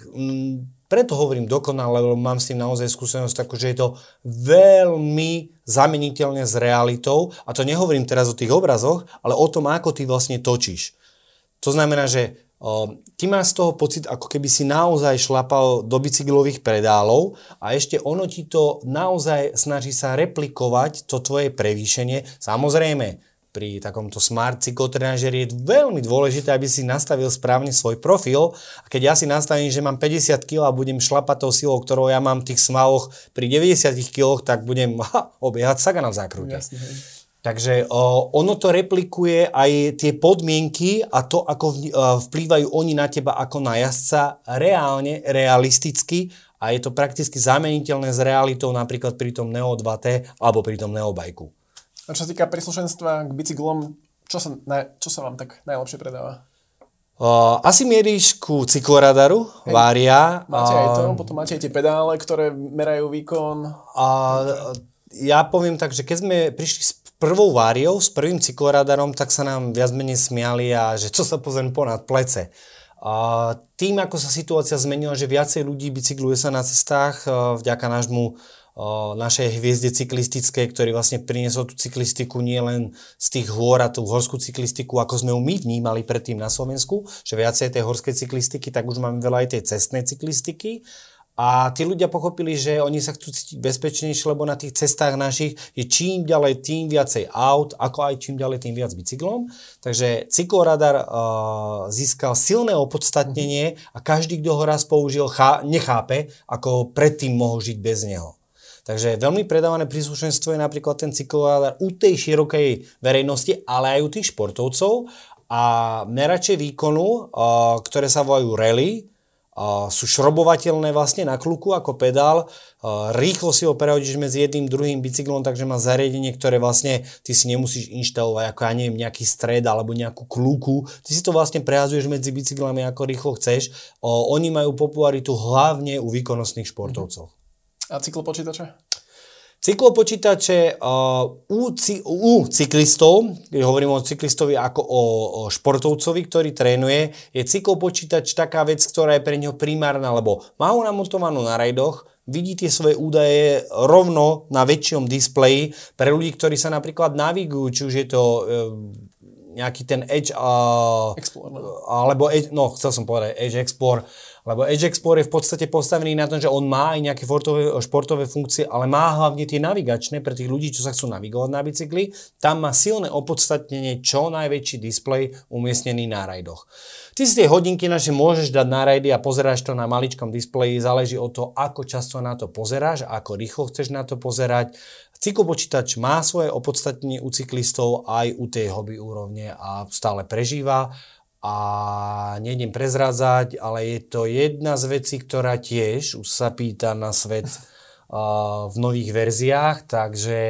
preto hovorím dokonale, lebo mám s tým naozaj skúsenosť takú, že je to veľmi zameniteľne s realitou a to nehovorím teraz o tých obrazoch, ale o tom, ako ty vlastne točíš. To znamená, že o, ty máš z toho pocit, ako keby si naozaj šlapal do bicyklových pedálov a ešte ono ti to naozaj snaží sa replikovať to tvoje prevýšenie. Samozrejme, pri takomto smart cyklotrenažeri je veľmi dôležité, aby si nastavil správne svoj profil. A keď ja si nastavím, že mám 50 kg a budem šlapať tou silou, ktorou ja mám v tých smaloch pri 90 kg, tak budem ha, obiehať Sagana v zákrute. Jasne, Takže o, ono to replikuje aj tie podmienky a to, ako v, o, vplývajú oni na teba ako na jazdca reálne, realisticky a je to prakticky zameniteľné s realitou napríklad pri tom Neo 2T alebo pri tom Neo Bajku. A čo sa týka príslušenstva k bicyklom, čo sa, na, čo sa vám tak najlepšie predáva? Uh, asi mieríš ku cykloradaru, Hej, Vária. Máte uh, aj to, potom máte aj tie pedále, ktoré merajú výkon. Uh, ja poviem tak, že keď sme prišli s prvou váriou, s prvým cykloradarom, tak sa nám viac menej smiali a že čo sa pozriem ponad plece. A tým, ako sa situácia zmenila, že viacej ľudí bicykluje sa na cestách vďaka nášmu našej hviezde cyklistické, ktorý vlastne priniesol tú cyklistiku nie len z tých hôr a tú horskú cyklistiku, ako sme ju my vnímali predtým na Slovensku, že viacej tej horskej cyklistiky, tak už máme veľa aj tej cestnej cyklistiky. A tí ľudia pochopili, že oni sa chcú cítiť bezpečnejšie, lebo na tých cestách našich je čím ďalej tým viacej aut, ako aj čím ďalej tým viac bicyklom. Takže cykloradar uh, získal silné opodstatnenie a každý, kto ho raz použil, chá, nechápe, ako predtým mohol žiť bez neho. Takže veľmi predávané príslušenstvo je napríklad ten cykloradar u tej širokej verejnosti, ale aj u tých športovcov a merače výkonu, ktoré sa volajú rally, sú šrobovateľné vlastne na kluku ako pedál. Rýchlo si ho prehodíš medzi jedným druhým bicyklom, takže má zariadenie, ktoré vlastne ty si nemusíš inštalovať ako ja neviem nejaký stred alebo nejakú kluku. Ty si to vlastne prehazuješ medzi bicyklami ako rýchlo chceš. Oni majú popularitu hlavne u výkonnostných športovcov. A cyklopočítače? Cyklopočítače uh, u, u cyklistov, keď hovorím o cyklistovi ako o, o športovcovi, ktorý trénuje, je cyklopočítač taká vec, ktorá je pre neho primárna, lebo má ho namontovanú na rajdoch, vidí tie svoje údaje rovno na väčšom displeji pre ľudí, ktorí sa napríklad navigujú, či už je to uh, nejaký ten Edge uh, Explorer. alebo Edge, no chcel som povedať Edge Explorer, lebo Edge Explorer je v podstate postavený na tom, že on má aj nejaké športové, športové funkcie, ale má hlavne tie navigačné pre tých ľudí, čo sa chcú navigovať na bicykli. Tam má silné opodstatnenie čo najväčší displej umiestnený na rajdoch. Ty si tie hodinky naše môžeš dať na rajdy a pozeráš to na maličkom displeji, záleží od toho, ako často na to pozeráš, ako rýchlo chceš na to pozerať. Cyklopočítač má svoje opodstatnenie u cyklistov aj u tej hobby úrovne a stále prežíva a nejdem prezradzať, ale je to jedna z vecí, ktorá tiež už sa pýta na svet uh, v nových verziách, takže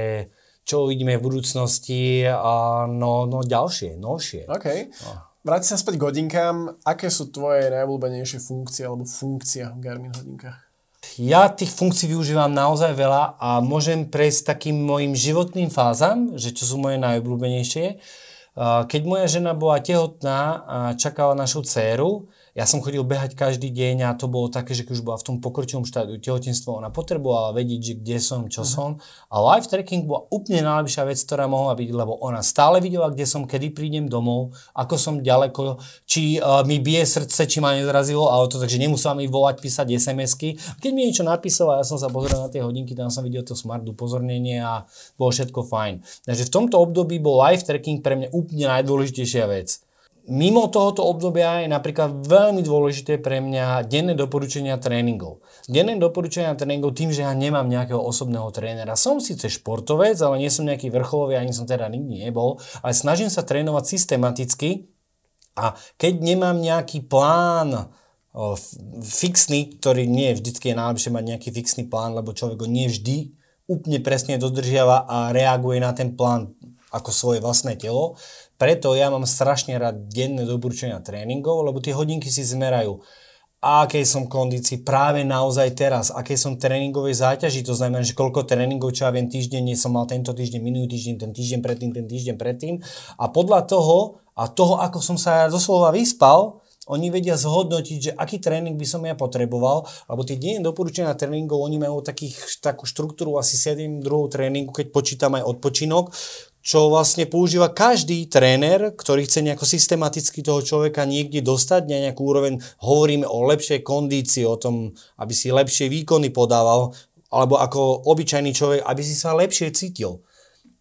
čo uvidíme v budúcnosti, uh, no, no ďalšie, novšie. OK. No. Vráti sa späť k hodinkám. Aké sú tvoje najobľúbenejšie funkcie alebo funkcia v Garmin hodinkách? Ja tých funkcií využívam naozaj veľa a môžem prejsť takým mojim životným fázam, že čo sú moje najobľúbenejšie. Keď moja žena bola tehotná a čakala našu dceru, ja som chodil behať každý deň a to bolo také, že keď už bola v tom pokročilom štádiu tehotenstva, ona potrebovala vedieť, že kde som, čo uh-huh. som. A live tracking bola úplne najlepšia vec, ktorá mohla byť, lebo ona stále videla, kde som, kedy prídem domov, ako som ďaleko, či uh, mi bije srdce, či ma nezrazilo auto, takže nemusela mi volať, písať SMS-ky. Keď mi niečo napísala, ja som sa pozrel na tie hodinky, tam som videl to smart upozornenie a bolo všetko fajn. Takže v tomto období bol live tracking pre mňa úplne najdôležitejšia vec. Mimo tohoto obdobia je napríklad veľmi dôležité pre mňa denné doporučenia tréningov. Denné doporučenia tréningov tým, že ja nemám nejakého osobného trénera. Som síce športovec, ale nie som nejaký vrcholový, ani som teda nikdy nebol, ale snažím sa trénovať systematicky a keď nemám nejaký plán fixný, ktorý nie je vždycky je najlepšie mať nejaký fixný plán, lebo človek ho nie vždy úplne presne dodržiava a reaguje na ten plán ako svoje vlastné telo, preto ja mám strašne rád denné doporučenia tréningov, lebo tie hodinky si zmerajú akej som kondícii práve naozaj teraz, akej som tréningovej záťaži, to znamená, že koľko tréningov, čo ja viem, týždeň som mal tento týždeň, minulý týždeň, ten týždeň predtým, ten týždeň predtým. A podľa toho a toho, ako som sa doslova vyspal, oni vedia zhodnotiť, že aký tréning by som ja potreboval, lebo tie denné doporučenia tréningov, oni majú takých, takú štruktúru asi 7 druhov tréningu, keď počítam aj odpočinok, čo vlastne používa každý tréner, ktorý chce nejako systematicky toho človeka niekde dostať na nejakú úroveň. Hovoríme o lepšej kondícii, o tom, aby si lepšie výkony podával, alebo ako obyčajný človek, aby si sa lepšie cítil.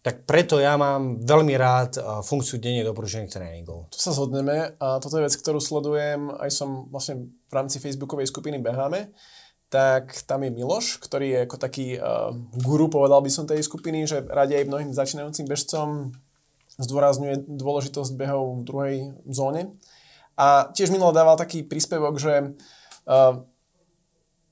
tak preto ja mám veľmi rád funkciu denne doporučených tréningov. Tu sa zhodneme a toto je vec, ktorú sledujem, aj som vlastne v rámci Facebookovej skupiny Beháme, tak tam je Miloš, ktorý je ako taký uh, guru, povedal by som tej skupiny, že radi aj mnohým začínajúcim bežcom zdôrazňuje dôležitosť behov v druhej zóne. A tiež minule dával taký príspevok, že uh,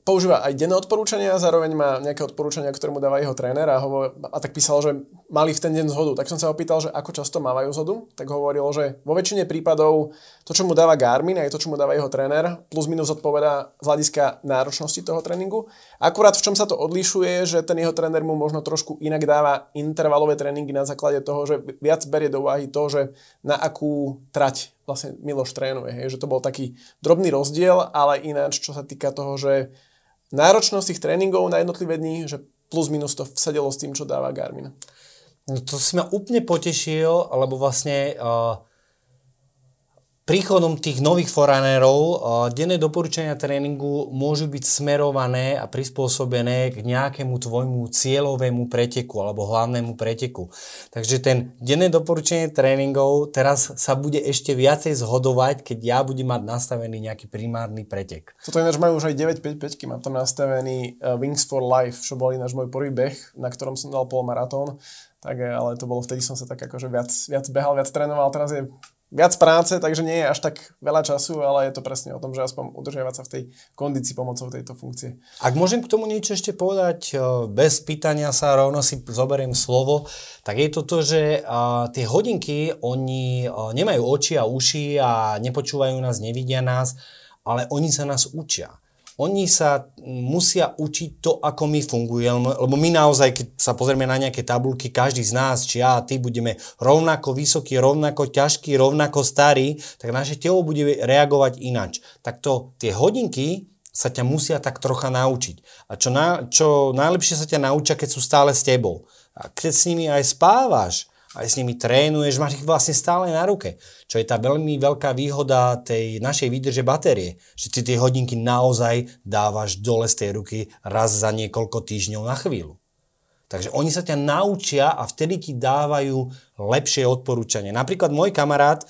používa aj denné odporúčania, zároveň má nejaké odporúčania, ktoré mu dáva jeho tréner a, hovor, a tak písal, že mali v ten deň zhodu. Tak som sa opýtal, že ako často mávajú zhodu, tak hovoril, že vo väčšine prípadov to, čo mu dáva Garmin, aj to, čo mu dáva jeho tréner, plus minus odpovedá z hľadiska náročnosti toho tréningu. Akurát v čom sa to odlišuje, že ten jeho tréner mu možno trošku inak dáva intervalové tréningy na základe toho, že viac berie do úvahy to, že na akú trať vlastne Miloš trénuje. Hej? Že to bol taký drobný rozdiel, ale ináč, čo sa týka toho, že náročnosť tých tréningov na jednotlivé dní, že plus minus to vsedelo s tým, čo dáva Garmin. No to si ma úplne potešil, lebo vlastne uh, príchodom tých nových foranérov denné doporučenia tréningu môžu byť smerované a prispôsobené k nejakému tvojmu cieľovému preteku alebo hlavnému preteku. Takže ten denné doporučenie tréningov teraz sa bude ešte viacej zhodovať, keď ja budem mať nastavený nejaký primárny pretek. Toto ináč majú už aj 955, mám tam nastavený uh, Wings for Life, čo bol ináč môj prvý beh, na ktorom som dal polmaratón. Tak, ale to bolo vtedy som sa tak akože viac, viac behal, viac trénoval, teraz je viac práce, takže nie je až tak veľa času, ale je to presne o tom, že aspoň udržiavať sa v tej kondícii pomocou tejto funkcie. Ak môžem k tomu niečo ešte povedať, bez pýtania sa rovno si zoberiem slovo, tak je to to, že tie hodinky, oni nemajú oči a uši a nepočúvajú nás, nevidia nás, ale oni sa nás učia oni sa musia učiť to, ako my fungujeme, lebo my naozaj, keď sa pozrieme na nejaké tabulky, každý z nás, či ja a ty budeme rovnako vysoký, rovnako ťažký, rovnako starý, tak naše telo bude reagovať inač. Takto tie hodinky sa ťa musia tak trocha naučiť. A čo, na, čo najlepšie sa ťa naučia, keď sú stále s tebou. A keď s nimi aj spávaš, aj s nimi trénuješ, máš ich vlastne stále na ruke. Čo je tá veľmi veľká výhoda tej našej výdrže batérie. Že ty tie hodinky naozaj dávaš dole z tej ruky raz za niekoľko týždňov na chvíľu. Takže oni sa ťa naučia a vtedy ti dávajú lepšie odporúčanie. Napríklad môj kamarát,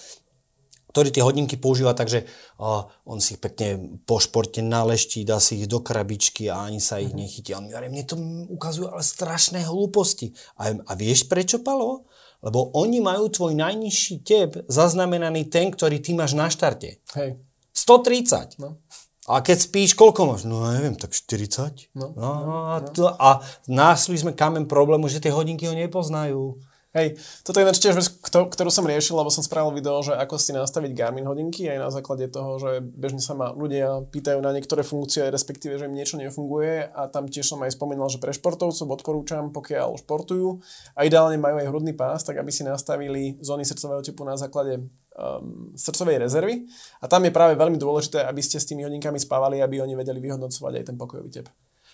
ktorý tie hodinky používa, takže uh, on si ich pekne po športe naleští, dá si ich do krabičky a ani sa ich nechytí. A on mi hovorí, mne to ukazujú ale strašné hlúposti. A, a vieš prečo, Palo? Lebo oni majú tvoj najnižší tep zaznamenaný ten, ktorý ty máš na štarte. Hej. 130. No. A keď spíš, koľko máš? No neviem, tak 40. No, no, no, a, to, a našli sme kamen problému, že tie hodinky ho nepoznajú. Hej, toto je tiež vec, ktorú som riešil, lebo som spravil video, že ako si nastaviť Garmin hodinky aj na základe toho, že bežne sa ma ľudia pýtajú na niektoré funkcie, respektíve, že im niečo nefunguje a tam tiež som aj spomínal, že pre športovcov odporúčam, pokiaľ športujú a ideálne majú aj hrudný pás, tak aby si nastavili zóny srdcového typu na základe um, srdcovej rezervy a tam je práve veľmi dôležité, aby ste s tými hodinkami spávali, aby oni vedeli vyhodnocovať aj ten pokojový tep.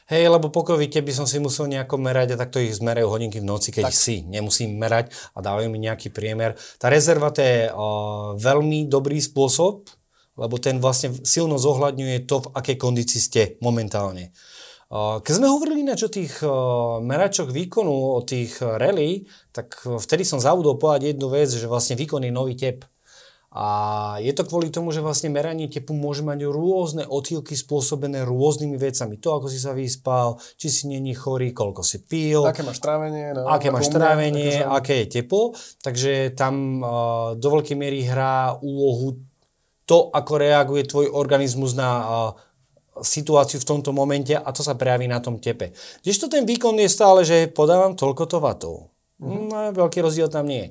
Hej, lebo pokojite by som si musel nejako merať a takto ich zmerajú hodinky v noci, keď tak. si nemusím merať a dávajú mi nejaký priemer. Tá rezerva to je uh, veľmi dobrý spôsob, lebo ten vlastne silno zohľadňuje to, v akej kondícii ste momentálne. Uh, keď sme hovorili ináč o tých uh, meračoch výkonu, o tých rally, tak vtedy som zavudol povedať jednu vec, že vlastne výkon je nový tep. A je to kvôli tomu, že vlastne meranie tepu môže mať rôzne odchýlky spôsobené rôznymi vecami. To, ako si sa vyspal, či si není chorý, koľko si pil. Aké máš trávenie. No, aké máš trávenie, aké, aké je teplo. Takže tam uh, do veľkej miery hrá úlohu to, ako reaguje tvoj organizmus na uh, situáciu v tomto momente a to sa prejaví na tom tepe. Kdežto ten výkon je stále, že podávam toľko to vatov. Mm-hmm. No, veľký rozdiel tam nie je.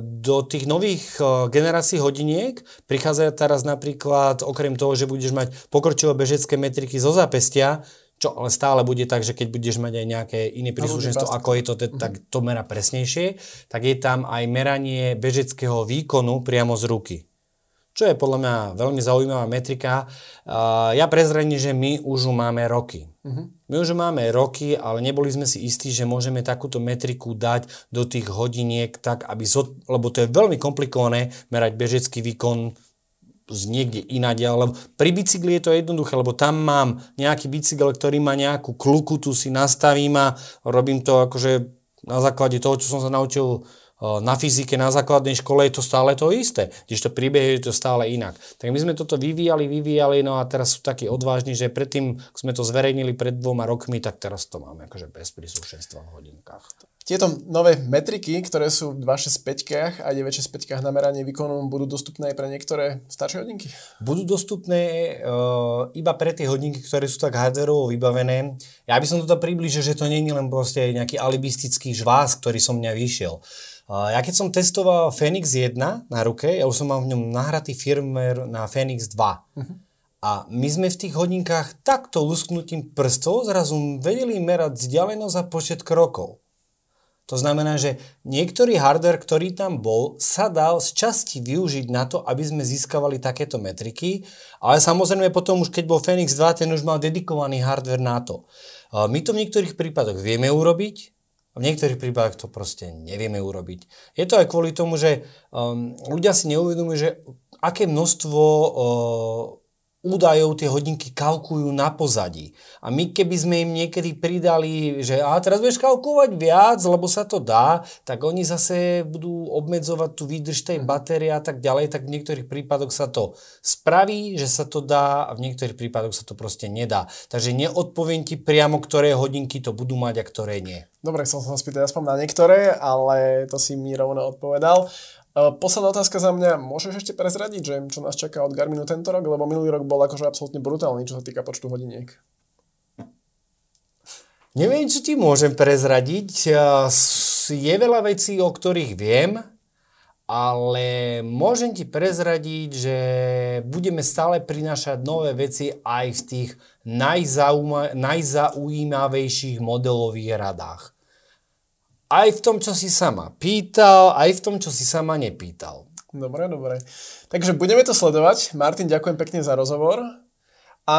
Do tých nových generácií hodiniek prichádza teraz napríklad, okrem toho, že budeš mať pokročilé bežecké metriky zo zápestia, čo ale stále bude tak, že keď budeš mať aj nejaké iné príslušenstvo, ako je to, mhm. tak to mera presnejšie, tak je tam aj meranie bežeckého výkonu priamo z ruky čo je podľa mňa veľmi zaujímavá metrika. Ja prezradím, že my už máme roky. Uh-huh. My už máme roky, ale neboli sme si istí, že môžeme takúto metriku dať do tých hodiniek tak, aby, zo, lebo to je veľmi komplikované merať bežecký výkon z niekde ináde, lebo pri bicykli je to jednoduché, lebo tam mám nejaký bicykel, ktorý má nejakú kluku, tu si nastavím a robím to akože Na základe toho, čo som sa naučil na fyzike na základnej škole je to stále to isté, to príbehy je to stále inak. Tak my sme toto vyvíjali, vyvíjali, no a teraz sú takí odvážni, že predtým, sme to zverejnili pred dvoma rokmi, tak teraz to máme akože bez príslušenstva v hodinkách. Tieto nové metriky, ktoré sú v 265 a 965 na meranie výkonu, budú dostupné aj pre niektoré staršie hodinky? Budú dostupné uh, iba pre tie hodinky, ktoré sú tak hardwareovo vybavené. Ja by som toto približil, že to nie je len proste nejaký alibistický žvás, ktorý som mňa vyšiel. Ja keď som testoval Phoenix 1 na ruke, ja už som mal v ňom nahratý firmware na Phoenix 2. Uh-huh. A my sme v tých hodinkách takto lusknutím prstov zrazu vedeli merať vzdialenosť a počet krokov. To znamená, že niektorý hardware, ktorý tam bol, sa dal z časti využiť na to, aby sme získavali takéto metriky, ale samozrejme potom už keď bol Phoenix 2, ten už mal dedikovaný hardware na to. My to v niektorých prípadoch vieme urobiť, v niektorých prípadoch to proste nevieme urobiť. Je to aj kvôli tomu, že um, ľudia si neuvedomujú, že aké množstvo uh, údajov tie hodinky kalkujú na pozadí. A my keby sme im niekedy pridali, že a teraz budeš kalkulovať viac, lebo sa to dá, tak oni zase budú obmedzovať tú výdrž tej batérie a tak ďalej, tak v niektorých prípadoch sa to spraví, že sa to dá a v niektorých prípadoch sa to proste nedá. Takže neodpoviem ti priamo, ktoré hodinky to budú mať a ktoré nie. Dobre, chcel som sa spýtať aspoň na niektoré, ale to si mi rovno odpovedal. Posledná otázka za mňa. Môžeš ešte prezradiť, že čo nás čaká od Garminu tento rok? Lebo minulý rok bol akože absolútne brutálny, čo sa týka počtu hodiniek. Neviem, čo ti môžem prezradiť. Je veľa vecí, o ktorých viem, ale môžem ti prezradiť, že budeme stále prinášať nové veci aj v tých najzaujímavejších modelových radách. Aj v tom, čo si sama pýtal, aj v tom, čo si sama nepýtal. Dobre, dobre. Takže budeme to sledovať. Martin, ďakujem pekne za rozhovor. A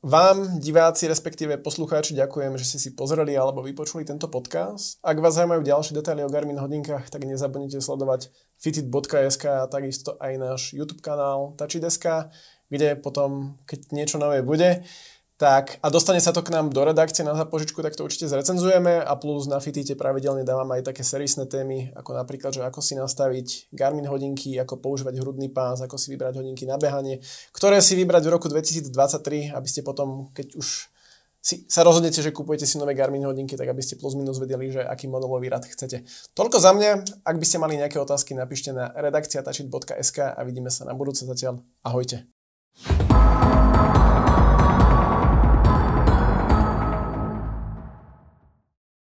vám, diváci, respektíve poslucháči, ďakujem, že ste si pozreli alebo vypočuli tento podcast. Ak vás zaujímajú ďalšie detaily o Garmin hodinkách, tak nezabudnite sledovať fitit.sk a takisto aj náš YouTube kanál Tachideska, kde potom, keď niečo nové bude, tak a dostane sa to k nám do redakcie na zapožičku, tak to určite zrecenzujeme a plus na Fitite pravidelne dávam aj také serisné témy, ako napríklad, že ako si nastaviť Garmin hodinky, ako používať hrudný pás, ako si vybrať hodinky na behanie, ktoré si vybrať v roku 2023, aby ste potom, keď už si, sa rozhodnete, že kupujete si nové Garmin hodinky, tak aby ste plus minus vedeli, že aký modelový rad chcete. Toľko za mňa. Ak by ste mali nejaké otázky, napíšte na redakcia a vidíme sa na budúce zatiaľ. Ahojte.